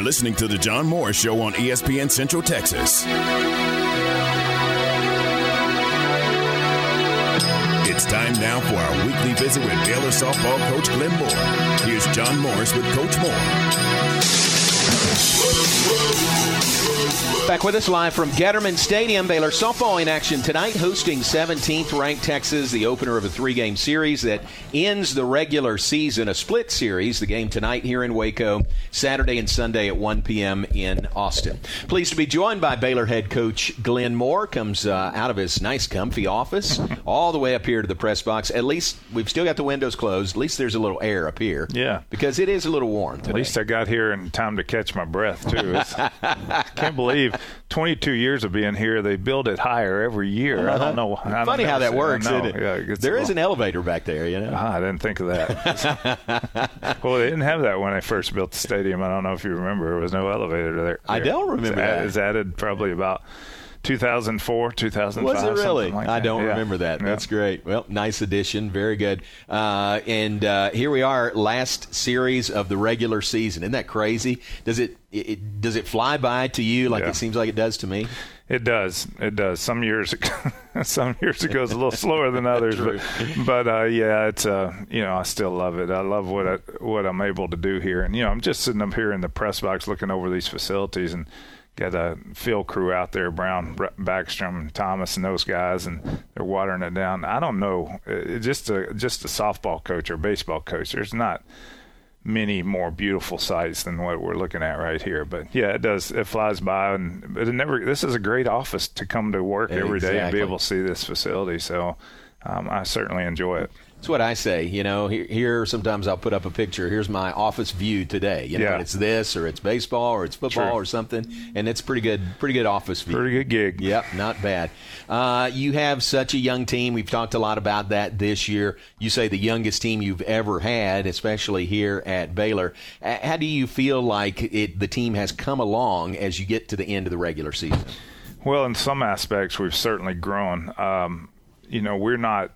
You're listening to The John Morris Show on ESPN Central Texas. It's time now for our weekly visit with Baylor softball coach Glenn Moore. Here's John Morris with Coach Moore. Back with us live from Getterman Stadium. Baylor softball in action tonight, hosting 17th ranked Texas, the opener of a three game series that ends the regular season, a split series. The game tonight here in Waco, Saturday and Sunday at 1 p.m. in Austin. Pleased to be joined by Baylor head coach Glenn Moore. Comes uh, out of his nice, comfy office all the way up here to the press box. At least we've still got the windows closed. At least there's a little air up here. Yeah. Because it is a little warm. Today. At least I got here in time to catch my breath, too. I can't believe 22 years of being here, they build it higher every year. I don't know. I Funny how that works, it? Yeah, there is an elevator back there, you know. Ah, I didn't think of that. well, they didn't have that when I first built the stadium. I don't know if you remember. There was no elevator there. I don't remember It's that. It's added probably about 2004, 2005. Was it really? like I don't Yeah. remember that. Yeah. That's great. Well, nice addition. Very good. Uh, and uh, here we are, last series of the regular season. Isn't that crazy? Does it, it, it does it fly by to you like Yeah. it seems like it does to me? It does. It does. Some years, some years it goes a little slower than others, but but uh, yeah, it's uh, you know I still love it. I love what I, what I'm able to do here, and you know I'm just sitting up here in the press box looking over these facilities and got a field crew out there, Brown, Br- Backstrom, Thomas, and those guys, and they're watering it down. I don't know, it, just a just a softball coach or baseball coach. There's not many more beautiful sights than what we're looking at right here. But yeah, it does. It flies by, and but it never. This is a great office to come to work every day and be able to see this facility. So um, I certainly enjoy it. That's what I say. You know, here, here sometimes I'll put up a picture. Here's my office view today. You know, Yeah. it's this or it's baseball or it's football True. or something, and it's pretty good. Pretty good office view. Pretty good gig. Yep, not bad. Uh, you have such a young team. We've talked a lot about that this year. You say the youngest team you've ever had, especially here at Baylor. Uh, How do you feel like it, the team has come along as you get to the end of the regular season? Well, in some aspects, we've certainly grown. Um, you know, we're not.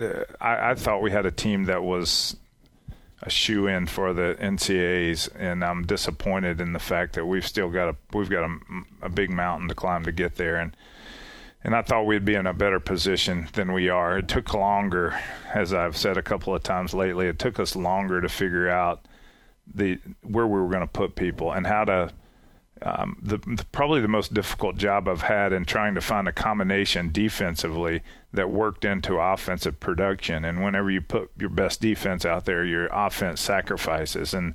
Uh, I, I thought we had a team that was a shoe in for the NCAAs, and I'm disappointed in the fact that we've still got a we've got a, a big mountain to climb to get there, and and I thought we'd be in a better position than we are. It took longer, as I've said a couple of times lately. It took us longer to figure out the where we were going to put people and how to um, the, the probably the most difficult job I've had in trying to find a combination defensively that worked into offensive production. And whenever you put your best defense out there, your offense sacrifices, and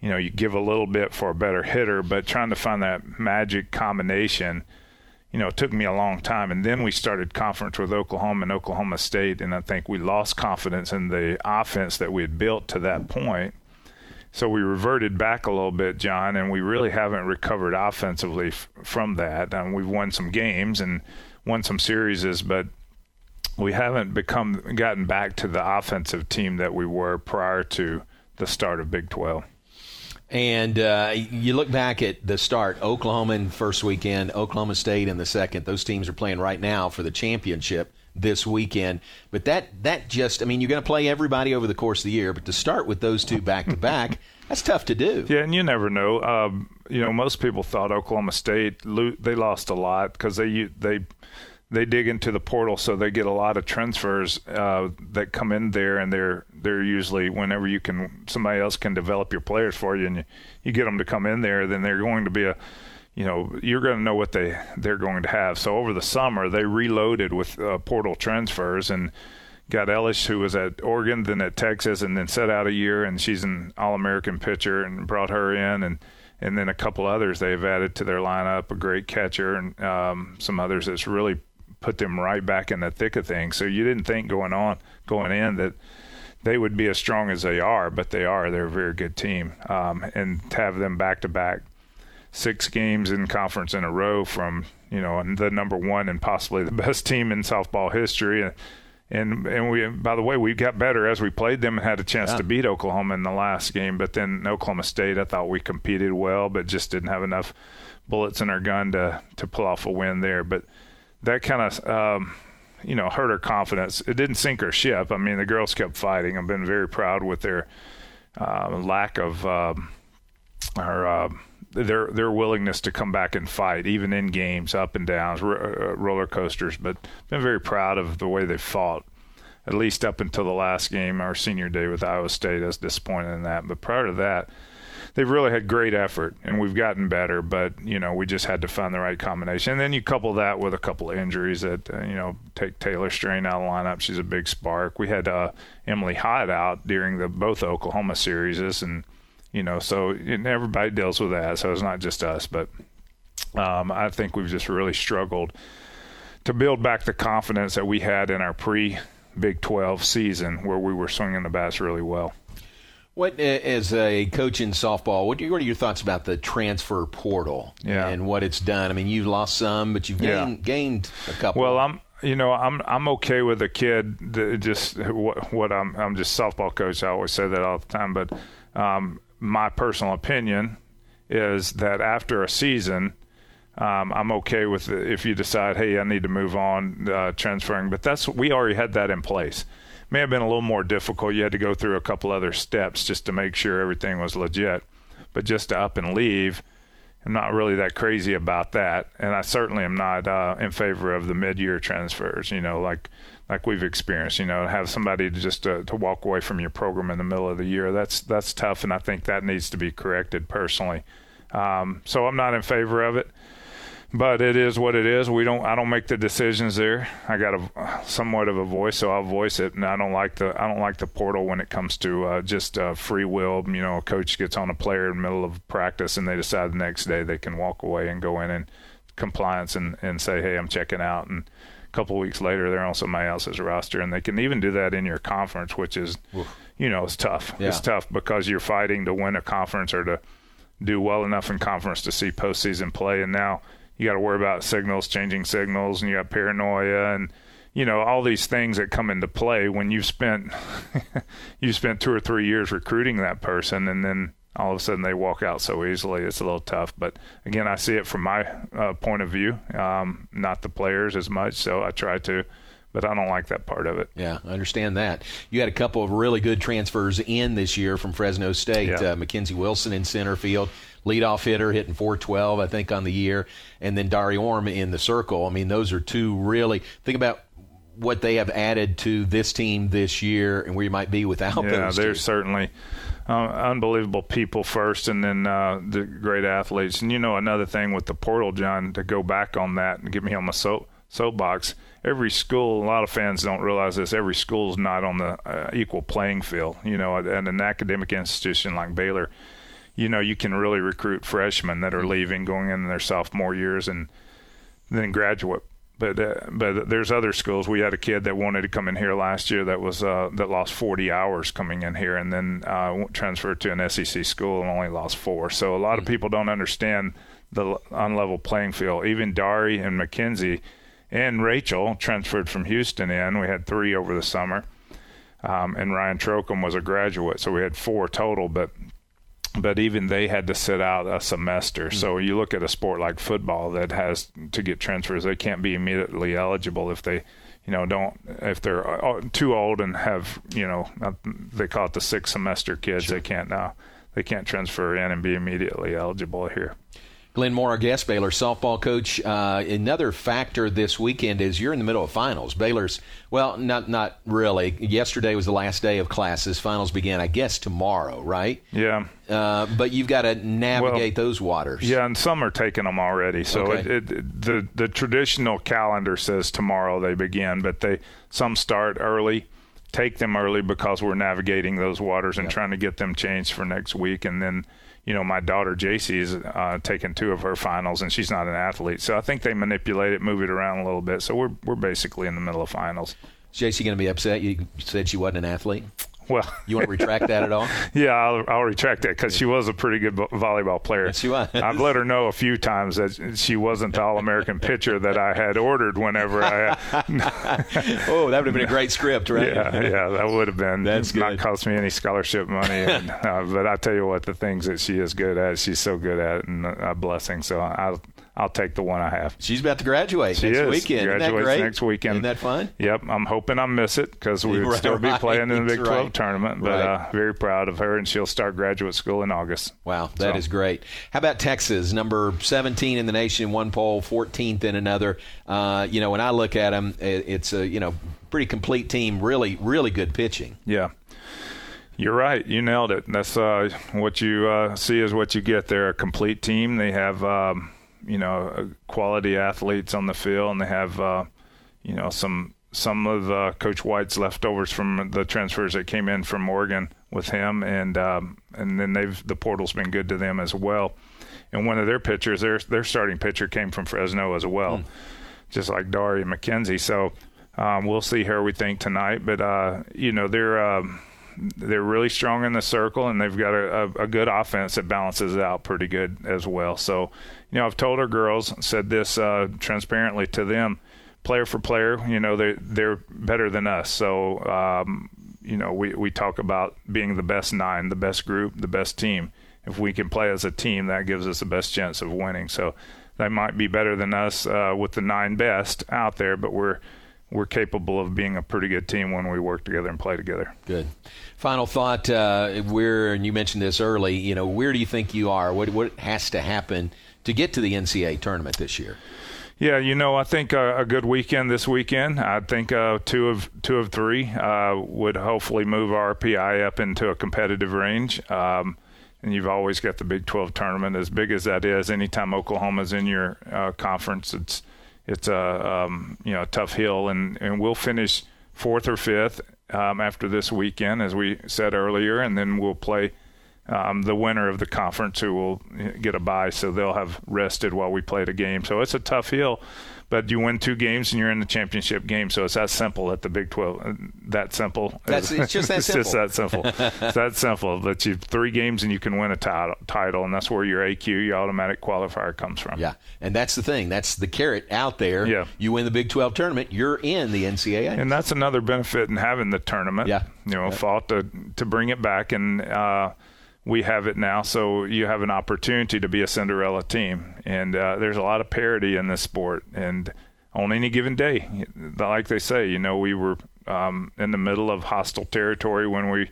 you know you give a little bit for a better hitter. But trying to find that magic combination, you know, it took me a long time. And then we started conference with Oklahoma and Oklahoma State, and I think we lost confidence in the offense that we had built to that point. So we reverted back a little bit, John, and we really haven't recovered offensively f- from that. And we've won some games and won some series, but we haven't become gotten back to the offensive team that we were prior to the start of Big 12. And uh, you look back at the start, Oklahoma in first weekend, Oklahoma State in the second. Those teams are playing right now for the championship this weekend. But that that just, I mean, you're going to play everybody over the course of the year, but to start with those two back to back, that's tough to do. Yeah, and you never know. Um, you know, most people thought Oklahoma State they lost a lot because they they they dig into the portal, so they get a lot of transfers uh, that come in there, and they're they're usually whenever you can somebody else can develop your players for you, and you, you get them to come in there, then they're going to be a you know you're going to know what they they're going to have. So over the summer, they reloaded with uh, portal transfers and got Elish, who was at Oregon, then at Texas, and then set out a year, and she's an All-American pitcher, and brought her in, and and then a couple others they've added to their lineup, a great catcher, and um, some others that's really put them right back in the thick of things. So you didn't think going on going in that they would be as strong as they are, but they are. They're a very good team, um, and to have them back to back six games in conference in a row from you know the number one and possibly the best team in softball history. And and we by the way we got better as we played them and had a chance to beat Oklahoma in the last game. But then Oklahoma State, I thought we competed well, but just didn't have enough bullets in our gun to to pull off a win there. But that kind of um, you know hurt our confidence. It didn't sink our ship. I mean the girls kept fighting. I've been very proud with their uh, lack of um, our uh, their their willingness to come back and fight, even in games, up and downs, r- uh, roller coasters. But been very proud of the way they fought, at least up until the last game, our senior day with Iowa State. I was disappointed in that, but prior to that, they've really had great effort, and we've gotten better. But you know, we just had to find the right combination. And then you couple that with a couple of injuries that uh, you know take Taylor Strain out of the lineup. She's a big spark. We had uh, Emily Hyde out during the both Oklahoma series, and you know, so everybody deals with that. So it's not just us, but um, I think we've just really struggled to build back the confidence that we had in our pre Big 12 season where we were swinging the bats really well. What, as a coach in softball, what, what are your thoughts about the transfer portal yeah. and what it's done? I mean, you've lost some, but you've gained, yeah. gained a couple. Well, I'm you know I'm I'm okay with a kid just what what I'm I'm just softball coach. I always say that all the time, but um, my personal opinion is that after a season, um, I'm okay with it if you decide, hey, I need to move on, uh, transferring. But that's we already had that in place. May have been a little more difficult. You had to go through a couple other steps just to make sure everything was legit. But just to up and leave, I'm not really that crazy about that. And I certainly am not uh, in favor of the mid-year transfers. You know, like like we've experienced. You know, have somebody to just uh, to walk away from your program in the middle of the year. That's that's tough, and I think that needs to be corrected personally. Um, so I'm not in favor of it, but it is what it is. We don't. I don't make the decisions there. I got a somewhat of a voice, so I'll voice it. And I don't like the I don't like the portal when it comes to uh, just uh, free will. You know, a coach gets on a player in the middle of practice, and they decide the next day they can walk away and go in and compliance and and say, hey, I'm checking out and a couple weeks later they're on somebody else's roster, and they can even do that in your conference, which is, Oof. you know, it's tough. Yeah. It's tough because you're fighting to win a conference or to do well enough in conference to see postseason play, and now you got to worry about signals, changing signals, and you got paranoia and you know all these things that come into play when you've spent you spent two or three years recruiting that person, and then all of a sudden they walk out so easily. It's a little tough. But again, I see it from my uh, point of view, um, not the players as much. So I try to, but I don't like that part of it. Yeah, I understand that. You had a couple of really good transfers in this year from Fresno State. Yeah. Uh, Mackenzie Wilson in center field. Leadoff hitter hitting 412, I think, on the year, and then Dari Orme in the circle. I mean, those are two really. Think about what they have added to this team this year and where you might be without yeah, those. Yeah, they're certainly uh, unbelievable people first, and then uh, the great athletes. And you know, another thing with the portal, John, to go back on that and get me on my soap soapbox. Every school, a lot of fans don't realize this. Every school is not on the uh, equal playing field. You know, at, at an academic institution like Baylor, you know, you can really recruit freshmen that are leaving, going in their sophomore years, and then graduate but uh, but there's other schools. We had a kid that wanted to come in here last year that was uh, that lost 40 hours coming in here, and then uh, transferred to an SEC school and only lost four. So a lot of mm. people don't understand the unlevel playing field. Even Dari and McKenzie and Rachel transferred from Houston in. We had three over the summer, um, and Ryan Trocum was a graduate, so we had four total. But but even they had to sit out a semester. Mm-hmm. So you look at a sport like football that has to get transfers, they can't be immediately eligible if they, you know, don't if they're uh, too old and have, you know, they call it the six semester kids. Sure. They can't now they can't transfer in and be immediately eligible here. Glenn Moore, our guest, Baylor softball coach. Uh, another factor this weekend is you're in the middle of finals. Baylor's, well, not not really. Yesterday was the last day of classes. Finals began, I guess, tomorrow, right? Yeah. Uh, but you've got to navigate well, those waters. Yeah, and some are taking them already. So okay. it, it, the the traditional calendar says tomorrow they begin, but they some start early take them early because we're navigating those waters and yep. trying to get them changed for next week and then you know, my daughter JC is uh, taking two of her finals, and she's not an athlete. So I think they manipulate it, move it around a little bit. So we're we're basically in the middle of finals. Is JC going to be upset? You said she wasn't an athlete. Well, you want to retract that at all? yeah, I'll, I'll retract that because she was a pretty good volleyball player. Yes, she was. I've let her know a few times that she wasn't the All-American pitcher that I had ordered whenever I. oh, that would have been a great script, right? Yeah, yeah, that would have been. That's good. not cost me any scholarship money, and, uh, but I tell you what, the things that she is good at, she's so good at, and a blessing. So I I'll take the one I have. She's about to graduate she next is. weekend. Graduates next weekend. Isn't that fun? Yep. I'm hoping I miss it because we would Right, still be playing in the Big 12 right. tournament. But Right. uh, very proud of her, and she'll start graduate school in August. Wow, that is So- great. How about Texas, number 17 in the nation in one poll, 14th in another? Uh, you know, when I look at them, it's a you know pretty complete team. Really, really good pitching. Yeah. You're right. You nailed it. That's uh, what you uh, see is what you get. They're a complete team. They have, um, you know, uh, quality athletes on the field, and they have, uh, you know, some some of uh, Coach White's leftovers from the transfers that came in from Oregon with him, and um, and then they've the portal's been good to them as well. And one of their pitchers, their their starting pitcher came from Fresno as well, just like Dari McKenzie. So um, we'll see how We think tonight, but uh, you know they're. Um, they're really strong in the circle, and they've got a, a, a good offense that balances it out pretty good as well. So, you know, I've told our girls, said this uh, transparently to them, player for player, you know, they they're better than us. So, um, you know, we we talk about being the best nine, the best group, the best team. If we can play as a team, that gives us the best chance of winning. So, they might be better than us uh, with the nine best out there, but we're we're capable of being a pretty good team when we work together and play together. Good. Final thought: uh, Where and you mentioned this early. You know, where do you think you are? What what has to happen to get to the NCAA tournament this year? Yeah, you know, I think a, a good weekend this weekend. I think uh, two of two of three uh, would hopefully move our RPI up into a competitive range. Um, and you've always got the Big 12 tournament, as big as that is. Anytime Oklahoma's in your uh, conference, it's it's a um, you know tough hill, and, and we'll finish fourth or fifth um, after this weekend, as we said earlier, and then we'll play um, the winner of the conference who will get a bye, so they'll have rested while we played the game. So it's a tough hill, but you win two games and you're in the championship game. So it's that simple at the Big 12. uh, That simple. That's- it's just that simple. it's just that simple. it's that simple. That you three games and you can win a title, title, and that's where your AQ, your automatic qualifier, comes from. Yeah, and that's the thing. That's the carrot out there. Yeah. You win the Big 12 tournament, you're in the NCAA. And that's another benefit in having the tournament. Yeah. You know, fought to to bring it back, and uh, we have it now. So you have an opportunity to be a Cinderella team, and uh, there's a lot of parity in this sport. And on any given day, like they say, you know, we were um, in the middle of hostile territory when we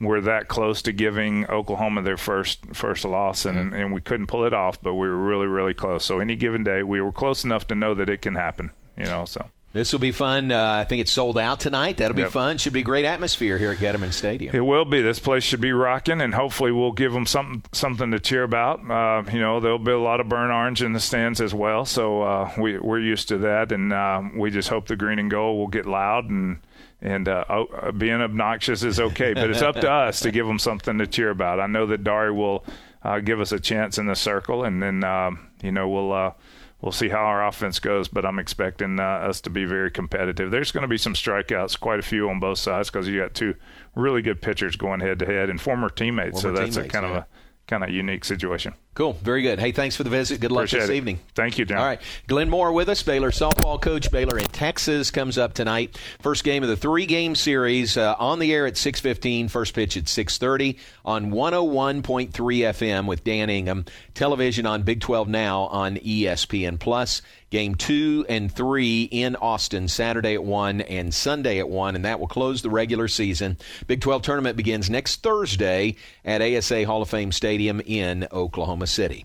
were that close to giving Oklahoma their first first loss, and, and we couldn't pull it off, but we were really really close. So any given day, we were close enough to know that it can happen. You know, so. This will be fun. Uh, I think it's sold out tonight. That'll be Yep. fun. Should be a great atmosphere here at Getterman Stadium. It will be. This place should be rocking, and hopefully we'll give them something something to cheer about. Uh, you know, there'll be a lot of burn orange in the stands as well, so uh, we we're used to that, and uh, we just hope the green and gold will get loud and. And uh, oh, uh, being obnoxious is okay, but it's up to us to give them something to cheer about. I know that Dari will uh, give us a chance in the circle, and then um, you know we'll uh, we'll see how our offense goes, but I'm expecting uh, us to be very competitive. There's going to be some strikeouts, quite a few on both sides, because you got two really good pitchers going head to head and former teammates. Former so that's teammates, a kind yeah. of a kind of unique situation. Cool. Very good. Hey, thanks for the visit. Good luck Appreciate this it. evening. Thank you, John. All right. Glenn Moore with us, Baylor softball coach. Baylor in Texas comes up tonight. First game of the three-game series uh, on the air at 6:15. First pitch at 6:30 on 101.3 FM with Dan Ingham. Television on Big 12 Now on ESPN Plus. Game two and three in Austin Saturday at one and Sunday at one, and that will close the regular season. Big 12 tournament begins next Thursday at ASA Hall of Fame Stadium in Oklahoma City.